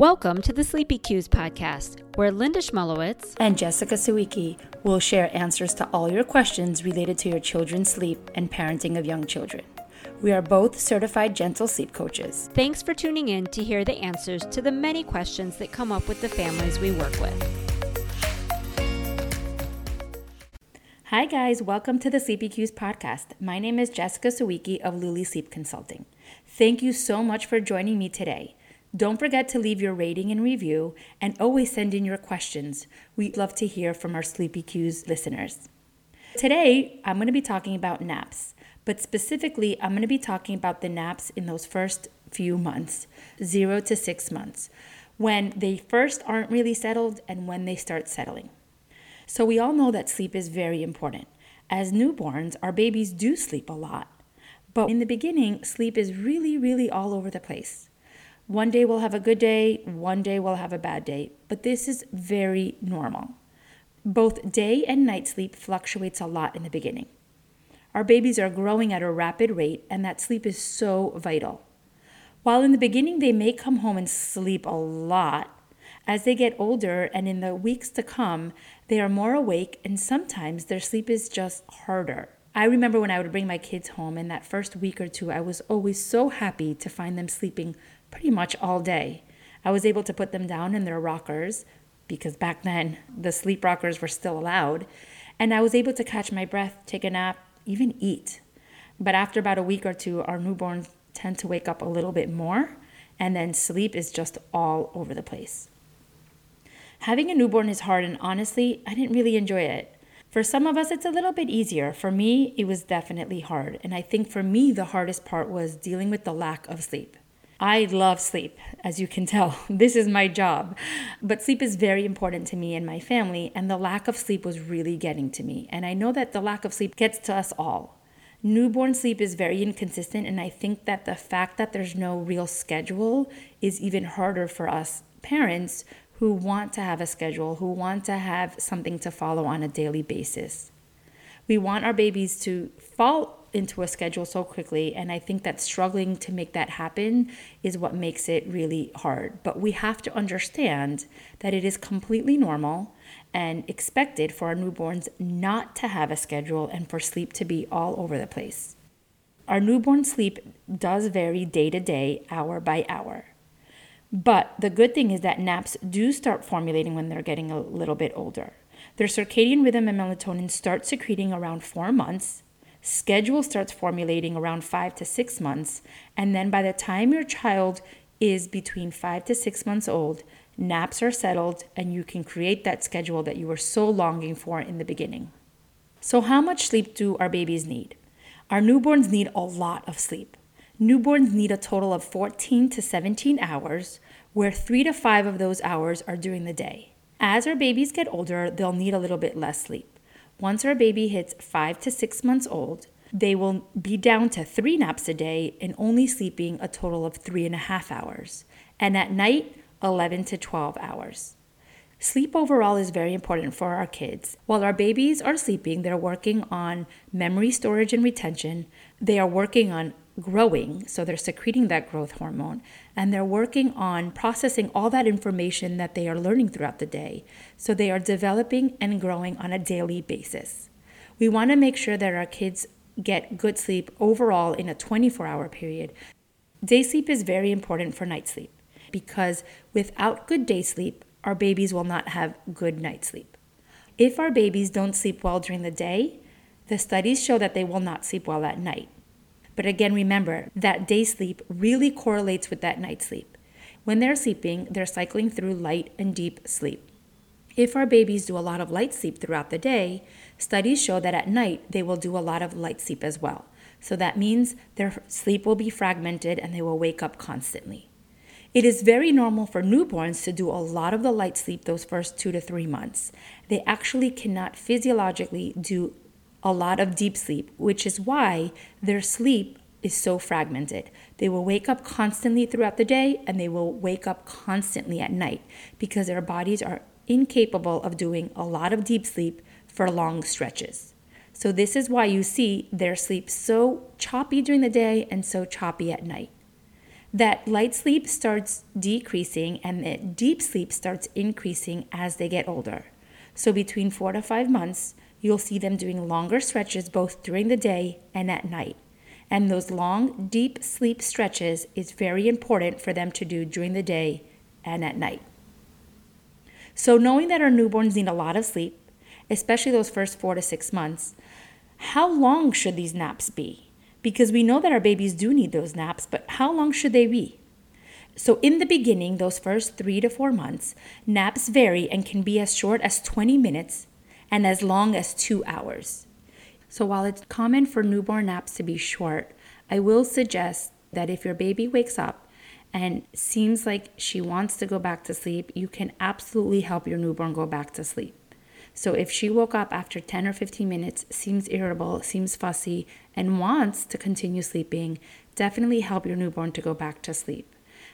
Welcome to the Sleepy Cues podcast, where Linda Schmulowitz and Jessica Sawicki will share answers to all your questions related to your children's sleep and parenting of young children. We are both certified gentle sleep coaches. Thanks for tuning in to hear the answers to the many questions that come up with the families we work with. Hi, guys. Welcome to the Sleepy Cues podcast. My name is Jessica Sawicki of Luli Sleep Consulting. Thank you so much for joining me today. Don't forget to leave your rating and review and always send in your questions. We'd love to hear from our Sleepy Cues listeners. Today, I'm going to be talking about naps, but specifically, I'm going to be talking about the naps in those first few months, zero to six months, when they first aren't really settled and when they start settling. So, we all know that sleep is very important. As newborns, our babies do sleep a lot. But in the beginning, sleep is really, really all over the place. One day we'll have a good day, one day we'll have a bad day, but this is very normal. Both day and night sleep fluctuates a lot in the beginning. Our babies are growing at a rapid rate, and that sleep is so vital. While in the beginning they may come home and sleep a lot, as they get older and in the weeks to come, they are more awake and sometimes their sleep is just harder. I remember when I would bring my kids home, in that first week or two, I was always so happy to find them sleeping pretty much all day. I was able to put them down in their rockers because back then the sleep rockers were still allowed. And I was able to catch my breath, take a nap, even eat. But after about a week or two, our newborns tend to wake up a little bit more, and then sleep is just all over the place. Having a newborn is hard, and honestly, I didn't really enjoy it. For some of us, it's a little bit easier. For me, it was definitely hard. And I think for me, the hardest part was dealing with the lack of sleep. I love sleep, as you can tell. This is my job. But sleep is very important to me and my family, and the lack of sleep was really getting to me. And I know that the lack of sleep gets to us all. Newborn sleep is very inconsistent, and I think that the fact that there's no real schedule is even harder for us parents who want to have a schedule, who want to have something to follow on a daily basis. We want our babies to fall into a schedule so quickly. And I think that struggling to make that happen is what makes it really hard. But we have to understand that it is completely normal and expected for our newborns not to have a schedule and for sleep to be all over the place. Our newborn sleep does vary day to day, hour by hour. But the good thing is that naps do start formulating when they're getting a little bit older. Their circadian rhythm and melatonin start secreting around four months, Schedule starts formulating around five to six months, and then by the time your child is between five to six months old, naps are settled, and you can create that schedule that you were so longing for in the beginning. So, how much sleep do our babies need? Our newborns need a lot of sleep. Newborns need a total of 14 to 17 hours, where three to five of those hours are during the day. As our babies get older, they'll need a little bit less sleep. Once our baby hits five to six months old, they will be down to three naps a day and only sleeping a total of three and a half hours. And at night, 11 to 12 hours. Sleep overall is very important for our kids. While our babies are sleeping, they're working on memory storage and retention. They are working on growing, so they're secreting that growth hormone, and they're working on processing all that information that they are learning throughout the day. So they are developing and growing on a daily basis. We want to make sure that our kids get good sleep overall in a 24 hour period. Day sleep is very important for night sleep because without good day sleep, our babies will not have good night sleep. If our babies don't sleep well during the day, the studies show that they will not sleep well at night. But again, remember that day sleep really correlates with that night sleep. When they're sleeping, they're cycling through light and deep sleep. If our babies do a lot of light sleep throughout the day, studies show that at night they will do a lot of light sleep as well. So that means their sleep will be fragmented and they will wake up constantly. It is very normal for newborns to do a lot of the light sleep those first two to three months. They actually cannot physiologically do a lot of deep sleep, which is why their sleep is so fragmented. They will wake up constantly throughout the day and they will wake up constantly at night because their bodies are incapable of doing a lot of deep sleep for long stretches. So, this is why you see their sleep so choppy during the day and so choppy at night. that light sleep starts decreasing and that deep sleep starts increasing as they get older. So, between four to five months, you'll see them doing longer stretches both during the day and at night. And those long, deep sleep stretches is very important for them to do during the day and at night. So, knowing that our newborns need a lot of sleep, especially those first four to six months, how long should these naps be? because we know that our babies do need those naps, but how long should they be? So, in the beginning, those first three to four months, naps vary and can be as short as 20 minutes and as long as two hours. So, while it's common for newborn naps to be short, I will suggest that if your baby wakes up and seems like she wants to go back to sleep, you can absolutely help your newborn go back to sleep. So if she woke up after 10 or 15 minutes, seems irritable, seems fussy, and wants to continue sleeping, definitely help your newborn to go back to sleep.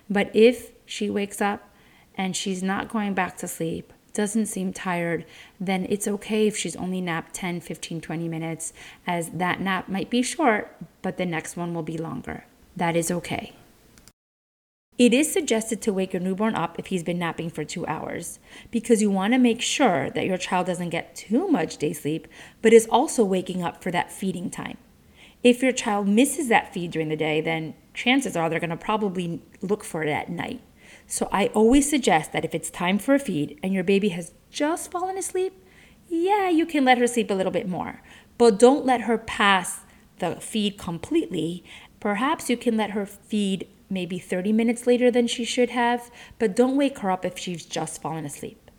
But if she wakes up and she's not going back to sleep, doesn't seem tired, then it's okay if she's only napped 10, 15, 20 minutes, as that nap might be short, but the next one will be longer. That is okay. It is suggested to wake your newborn up if he's been napping for two hours because you want to make sure that your child doesn't get too much day sleep, but is also waking up for that feeding time. If your child misses that feed during the day, then chances are they're going to probably look for it at night. So I always suggest that if it's time for a feed and your baby has just fallen asleep, yeah, you can let her sleep a little bit more, but don't let her pass the feed completely. Perhaps you can let her feed maybe 30 minutes later than she should have, but don't wake her up if she's just fallen asleep.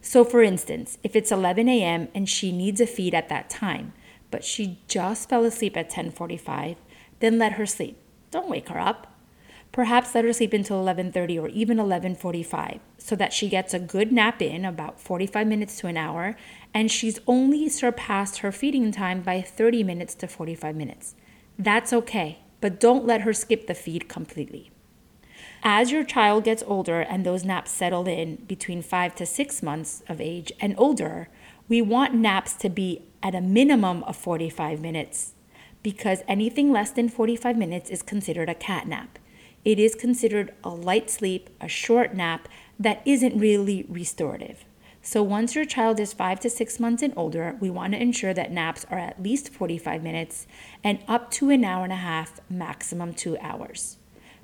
So, for instance, if it's 11 a.m. and she needs a feed at that time, but she just fell asleep at 10:45, then let her sleep. Don't wake her up. Perhaps let her sleep until 11:30 or even 11:45 so that she gets a good nap in about 45 minutes to an hour and she's only surpassed her feeding time by 30 minutes to 45 minutes. That's okay but don't let her skip the feed completely. As your child gets older and those naps settle in between five to six months of age and older, we want naps to be at a minimum of 45 minutes because anything less than 45 minutes is considered a cat nap. It is considered a light sleep, a short nap that isn't really restorative. So once your child is five to six months and older, we want to ensure that naps are at least 45 minutes and up to an hour and a half, maximum two hours.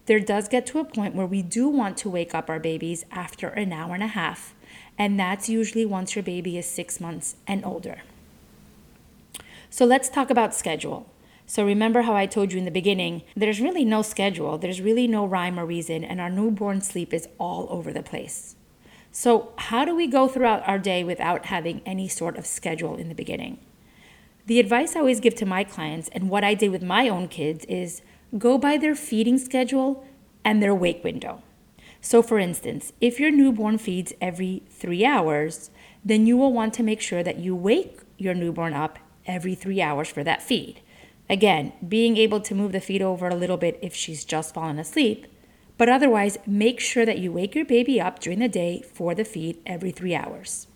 There does get to a point where we do want to wake up our babies after an hour and a half, and that's usually once your baby is six months and older. So let's talk about schedule. So remember how I told you in the beginning, there's really no schedule, there's really no rhyme or reason, and our newborn sleep is all over the place. So, how do we go throughout our day without having any sort of schedule in the beginning? The advice I always give to my clients and what I did with my own kids is go by their feeding schedule and their wake window. So, for instance, if your newborn feeds every three hours, then you will want to make sure that you wake your newborn up every three hours for that feed. Again, being able to move the feet over a little bit if she's just fallen asleep but otherwise, make sure that you wake your baby up during the day for the feed every three hours.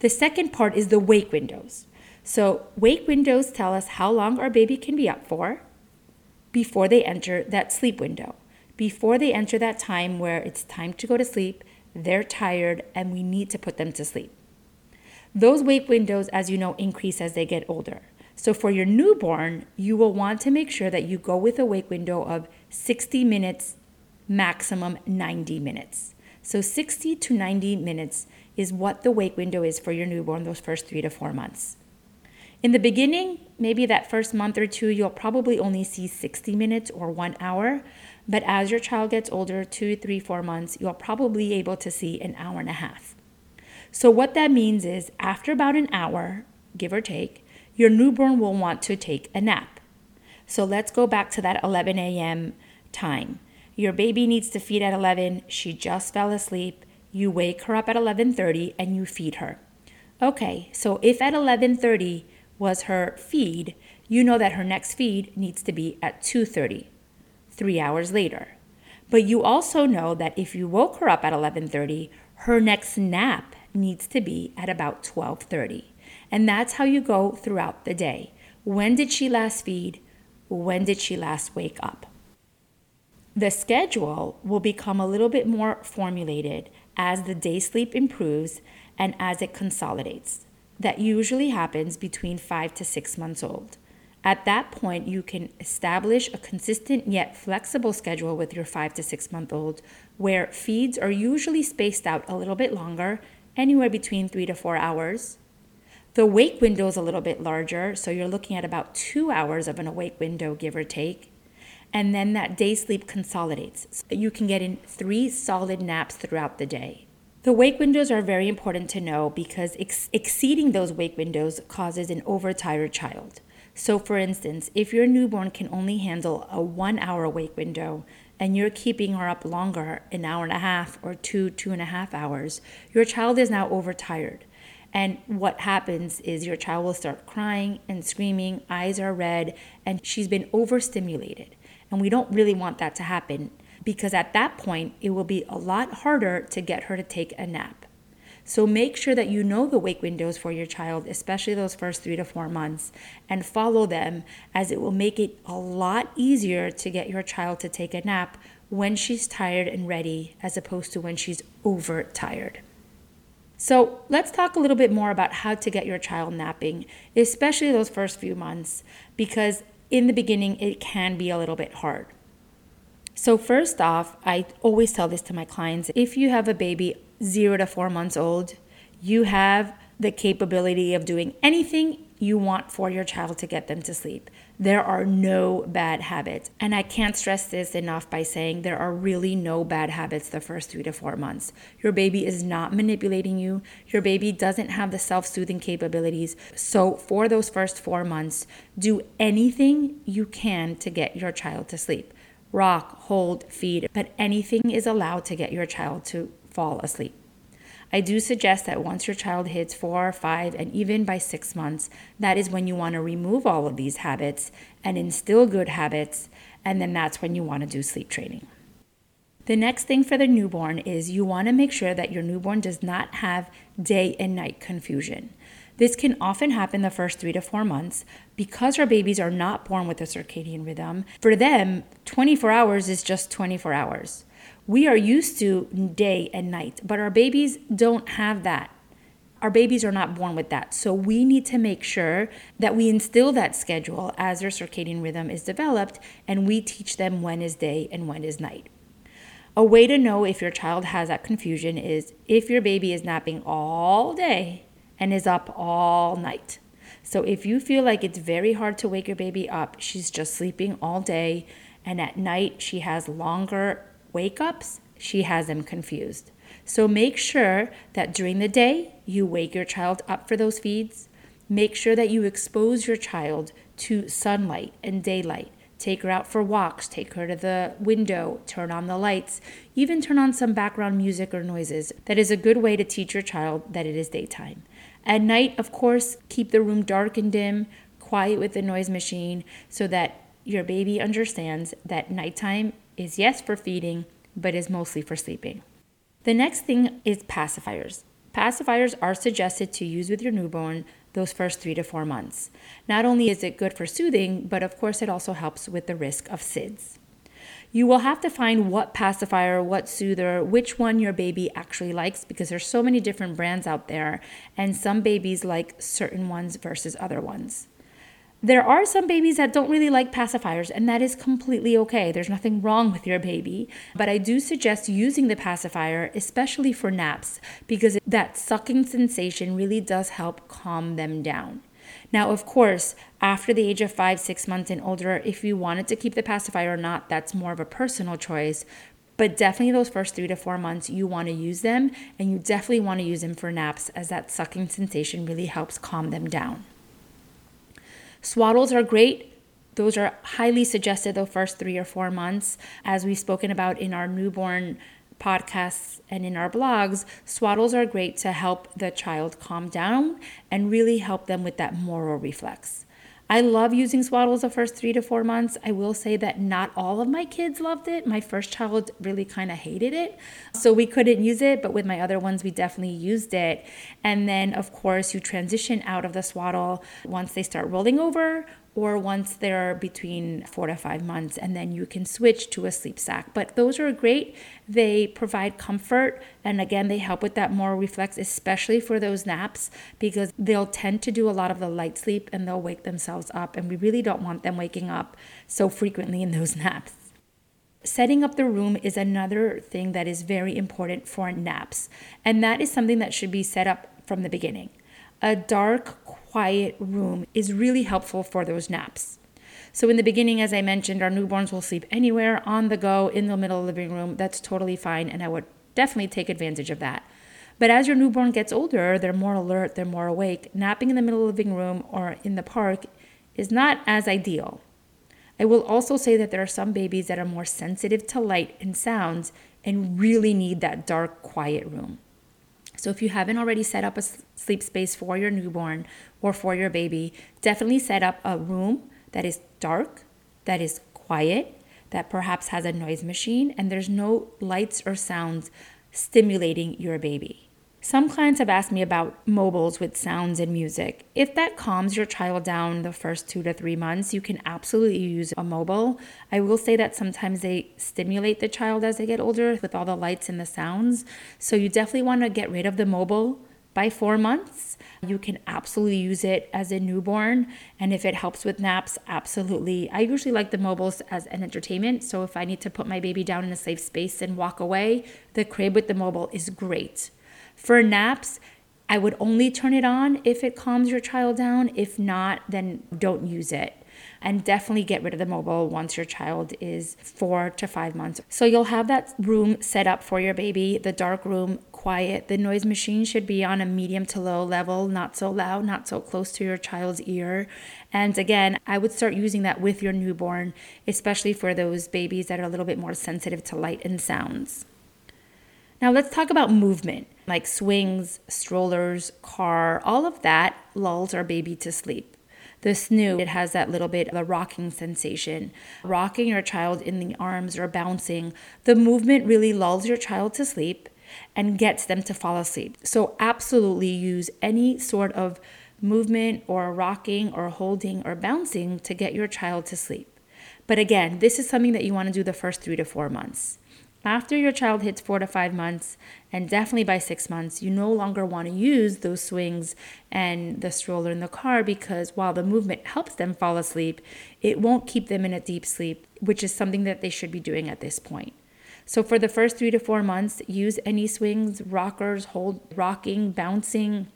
The second part is the wake windows. So, wake windows tell us how long our baby can be up for before they enter that sleep window, before they enter that time where it's time to go to sleep, they're tired, and we need to put them to sleep. Those wake windows, as you know, increase as they get older. So, for your newborn, you will want to make sure that you go with a wake window of 60 minutes maximum 90 minutes. So 60 to 90 minutes is what the wake window is for your newborn those first three to four months. In the beginning, maybe that first month or two, you'll probably only see 60 minutes or one hour. But as your child gets older, two, three, four months, you'll probably be able to see an hour and a half. So, what that means is after about an hour, give or take, your newborn will want to take a nap. So, let's go back to that 11 a.m. time. Your baby needs to feed at 11. She just fell asleep. You wake her up at 11:30 and you feed her. Okay, so if at 11:30 was her feed, you know that her next feed needs to be at 2:30, 3 hours later. But you also know that if you woke her up at 11:30, her next nap needs to be at about 12:30. And that's how you go throughout the day. When did she last feed? When did she last wake up? The schedule will become a little bit more formulated as the day sleep improves and as it consolidates. That usually happens between five to six months old. At that point, you can establish a consistent yet flexible schedule with your five to six month old where feeds are usually spaced out a little bit longer, anywhere between three to four hours. The wake window is a little bit larger, so you're looking at about two hours of an awake window, give or take. And then that day sleep consolidates. So you can get in three solid naps throughout the day. The wake windows are very important to know because ex- exceeding those wake windows causes an overtired child. So, for instance, if your newborn can only handle a one hour wake window and you're keeping her up longer, an hour and a half or two, two and a half hours, your child is now overtired. And what happens is your child will start crying and screaming, eyes are red, and she's been overstimulated. And we don't really want that to happen because at that point, it will be a lot harder to get her to take a nap. So make sure that you know the wake windows for your child, especially those first three to four months, and follow them as it will make it a lot easier to get your child to take a nap when she's tired and ready as opposed to when she's overtired. So let's talk a little bit more about how to get your child napping, especially those first few months, because in the beginning it can be a little bit hard. So, first off, I always tell this to my clients if you have a baby zero to four months old, you have the capability of doing anything you want for your child to get them to sleep. There are no bad habits. And I can't stress this enough by saying there are really no bad habits the first three to four months. Your baby is not manipulating you, your baby doesn't have the self soothing capabilities. So, for those first four months, do anything you can to get your child to sleep. Rock, hold, feed, but anything is allowed to get your child to fall asleep. I do suggest that once your child hits four, or five, and even by six months, that is when you want to remove all of these habits and instill good habits, and then that's when you want to do sleep training. The next thing for the newborn is you want to make sure that your newborn does not have day and night confusion. This can often happen the first three to four months because our babies are not born with a circadian rhythm. For them, 24 hours is just 24 hours. We are used to day and night, but our babies don't have that. Our babies are not born with that. So we need to make sure that we instill that schedule as their circadian rhythm is developed and we teach them when is day and when is night. A way to know if your child has that confusion is if your baby is napping all day and is up all night. So if you feel like it's very hard to wake your baby up, she's just sleeping all day, and at night she has longer wake ups, she has them confused. So make sure that during the day you wake your child up for those feeds. Make sure that you expose your child to sunlight and daylight. Take her out for walks, take her to the window, turn on the lights, even turn on some background music or noises. That is a good way to teach your child that it is daytime. At night, of course, keep the room dark and dim, quiet with the noise machine so that your baby understands that nighttime is yes for feeding, but is mostly for sleeping. The next thing is pacifiers. Pacifiers are suggested to use with your newborn those first three to four months. Not only is it good for soothing, but of course it also helps with the risk of SIDS. You will have to find what pacifier, what soother, which one your baby actually likes because there's so many different brands out there and some babies like certain ones versus other ones. There are some babies that don't really like pacifiers, and that is completely okay. There's nothing wrong with your baby. But I do suggest using the pacifier, especially for naps, because that sucking sensation really does help calm them down. Now, of course, after the age of five, six months and older, if you wanted to keep the pacifier or not, that's more of a personal choice. But definitely those first three to four months, you want to use them, and you definitely want to use them for naps as that sucking sensation really helps calm them down. Swaddles are great. Those are highly suggested the first three or four months. As we've spoken about in our newborn podcasts and in our blogs, swaddles are great to help the child calm down and really help them with that Moro reflex. I love using swaddles the first three to four months. I will say that not all of my kids loved it. My first child really kind of hated it. So we couldn't use it, but with my other ones, we definitely used it. And then, of course, you transition out of the swaddle once they start rolling over or once they're between four to five months, and then you can switch to a sleep sack. But those are great. They provide comfort, and again, they help with that Moro reflex, especially for those naps, because they'll tend to do a lot of the light sleep and they'll wake themselves up, and we really don't want them waking up so frequently in those naps. Setting up the room is another thing that is very important for naps, and that is something that should be set up from the beginning. A dark, quiet room is really helpful for those naps. So, in the beginning, as I mentioned, our newborns will sleep anywhere on the go in the middle of the living room. That's totally fine, and I would definitely take advantage of that. But as your newborn gets older, they're more alert, they're more awake. Napping in the middle of the living room or in the park is not as ideal. I will also say that there are some babies that are more sensitive to light and sounds and really need that dark, quiet room. So, if you haven't already set up a sleep space for your newborn or for your baby, definitely set up a room that is dark, that is quiet, that perhaps has a noise machine, and there's no lights or sounds stimulating your baby. Some clients have asked me about mobiles with sounds and music. If that calms your child down the first two to three months, you can absolutely use a mobile. I will say that sometimes they stimulate the child as they get older with all the lights and the sounds. So you definitely want to get rid of the mobile by four months. You can absolutely use it as a newborn. And if it helps with naps, absolutely. I usually like the mobiles as an entertainment. So if I need to put my baby down in a safe space and walk away, the crib with the mobile is great. For naps, I would only turn it on if it calms your child down. If not, then don't use it. And definitely get rid of the mobile once your child is four to five months. So you'll have that room set up for your baby, the dark room, quiet. The noise machine should be on a medium to low level, not so loud, not so close to your child's ear. And again, I would start using that with your newborn, especially for those babies that are a little bit more sensitive to light and sounds. Now let's talk about movement, like swings, strollers, car, all of that lulls our baby to sleep. The snoo, it has that little bit of a rocking sensation. Rocking your child in the arms or bouncing, the movement really lulls your child to sleep and gets them to fall asleep. So, absolutely use any sort of movement or rocking or holding or bouncing to get your child to sleep. But again, this is something that you want to do the first three to four months. After your child hits four to five months, and definitely by six months, you no longer want to use those swings and the stroller in the car because while the movement helps them fall asleep, it won't keep them in a deep sleep, which is something that they should be doing at this point. So for the first three to four months, use any swings, rockers, hold, rocking, bouncing,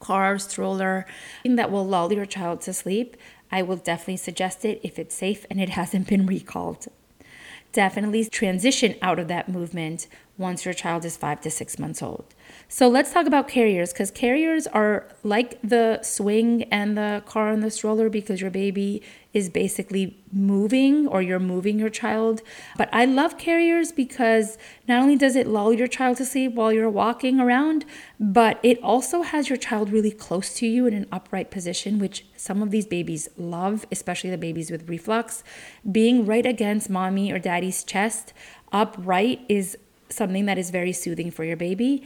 car, stroller, that will lull your child to sleep. I will definitely suggest it if it's safe and it hasn't been recalled definitely transition out of that movement once your child is five to six months old. So let's talk about carriers because carriers are like the swing and the car and the stroller because your baby is basically moving or you're moving your child. But I love carriers because not only does it lull your child to sleep while you're walking around, but it also has your child really close to you in an upright position, which some of these babies love, especially the babies with reflux. Being right against mommy or daddy's chest upright is something that is very soothing for your baby.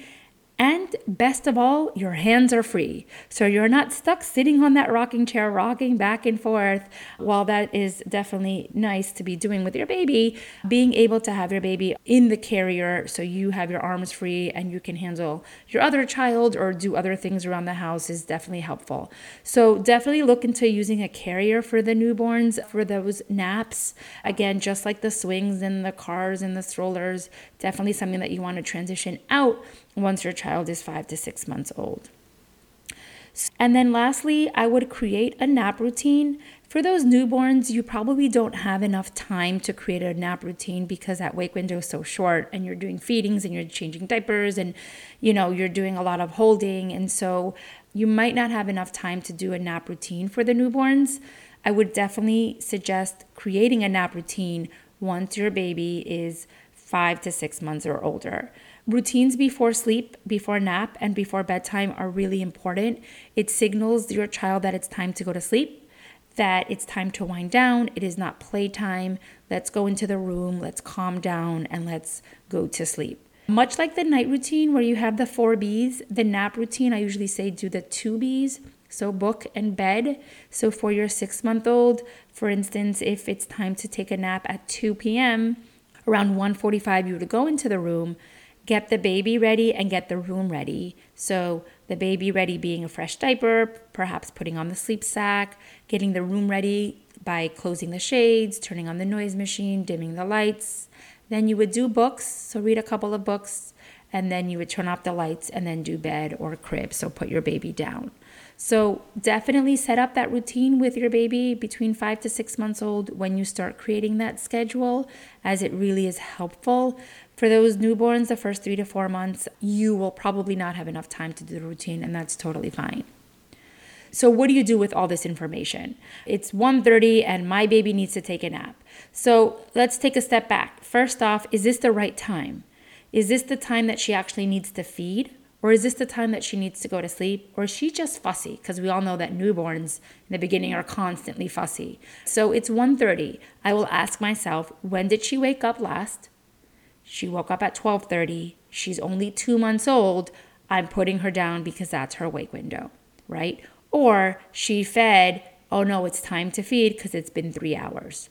And best of all, your hands are free. So you're not stuck sitting on that rocking chair, rocking back and forth. While that is definitely nice to be doing with your baby, being able to have your baby in the carrier so you have your arms free and you can handle your other child or do other things around the house is definitely helpful. So definitely look into using a carrier for the newborns for those naps. Again, just like the swings and the cars and the strollers, definitely something that you want to transition out once your child is five to six months old. And then lastly, I would create a nap routine. For those newborns, you probably don't have enough time to create a nap routine because that wake window is so short and you're doing feedings and you're changing diapers and you know, you're doing a lot of holding and so you might not have enough time to do a nap routine for the newborns. I would definitely suggest creating a nap routine once your baby is 5 to 6 months or older. Routines before sleep, before nap, and before bedtime are really important. It signals your child that it's time to go to sleep, that it's time to wind down. It is not playtime. Let's go into the room, let's calm down, and let's go to sleep. Much like the night routine where you have the four B's, the nap routine, I usually say do the two B's. So book and bed. So for your six month old, for instance, if it's time to take a nap at 2 p.m., around 1:45 you would go into the room, get the baby ready and get the room ready. So the baby ready being a fresh diaper, perhaps putting on the sleep sack, getting the room ready by closing the shades, turning on the noise machine, dimming the lights. Then you would do books, so read a couple of books, and then you would turn off the lights and then do bed or crib, so put your baby down. So definitely set up that routine with your baby between five to six months old when you start creating that schedule, as it really is helpful. For those newborns, the first three to four months, you will probably not have enough time to do the routine, and that's totally fine. So what do you do with all this information? It's 1:30 and my baby needs to take a nap. So let's take a step back. First off, is this the right time? Is this the time that she actually needs to feed? Or is this the time that she needs to go to sleep? Or is she just fussy? Because we all know that newborns in the beginning are constantly fussy. So it's 1:30. I will ask myself, when did she wake up last? She woke up at 12:30. She's only 2 months old. I'm putting her down because that's her wake window, right? Or she fed, oh no, it's time to feed because it's been 3 hours.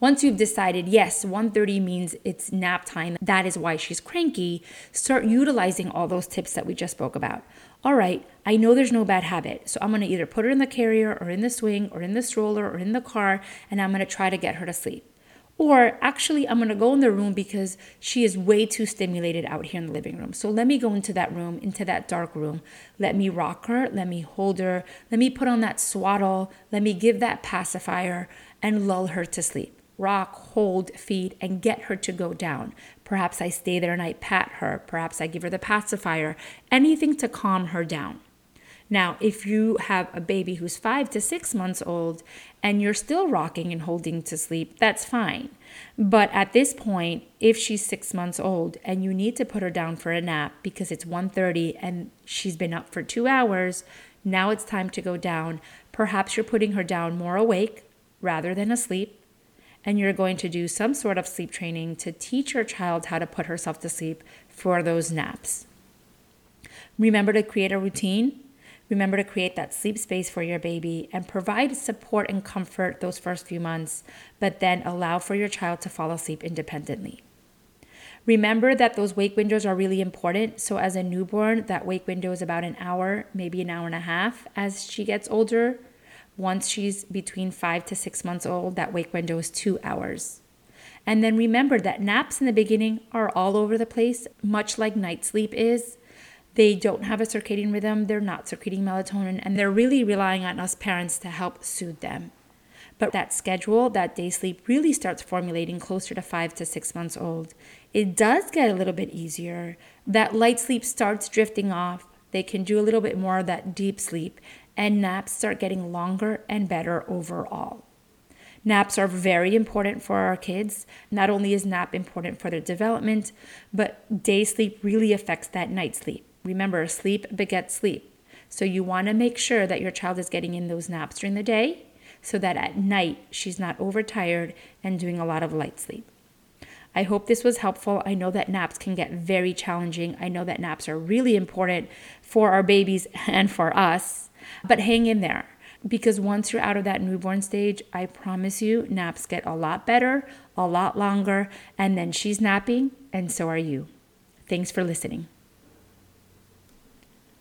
Once you've decided, yes, 1:30 means it's nap time, that is why she's cranky, start utilizing all those tips that we just spoke about. All right, I know there's no bad habit, so I'm going to either put her in the carrier or in the swing or in the stroller or in the car and I'm going to try to get her to sleep. Or actually, I'm gonna go in the room because she is way too stimulated out here in the living room. So let me go into that room, into that dark room. Let me rock her, let me hold her, let me put on that swaddle, let me give that pacifier and lull her to sleep rock, hold, feed, and get her to go down. Perhaps I stay there and I pat her. Perhaps I give her the pacifier, anything to calm her down. Now, if you have a baby who's five to six months old and you're still rocking and holding to sleep, that's fine. But at this point, if she's six months old and you need to put her down for a nap because it's 1.30 and she's been up for two hours, now it's time to go down. Perhaps you're putting her down more awake rather than asleep and you're going to do some sort of sleep training to teach your child how to put herself to sleep for those naps. Remember to create a routine. Remember to create that sleep space for your baby and provide support and comfort those first few months, but then allow for your child to fall asleep independently. Remember that those wake windows are really important. So, as a newborn, that wake window is about an hour, maybe an hour and a half. As she gets older, once she's between five to six months old, that wake window is two hours. And then remember that naps in the beginning are all over the place, much like night sleep is. They don't have a circadian rhythm, they're not secreting melatonin, and they're really relying on us parents to help soothe them. But that schedule, that day sleep, really starts formulating closer to five to six months old. It does get a little bit easier. That light sleep starts drifting off. They can do a little bit more of that deep sleep, and naps start getting longer and better overall. Naps are very important for our kids. Not only is nap important for their development, but day sleep really affects that night sleep. Remember, sleep begets sleep. So you want to make sure that your child is getting in those naps during the day so that at night she's not overtired and doing a lot of light sleep. I hope this was helpful. I know that naps can get very challenging. I know that naps are really important for our babies and for us. But hang in there because once you're out of that newborn stage, I promise you, naps get a lot better, a lot longer, and then she's napping, and so are you. Thanks for listening.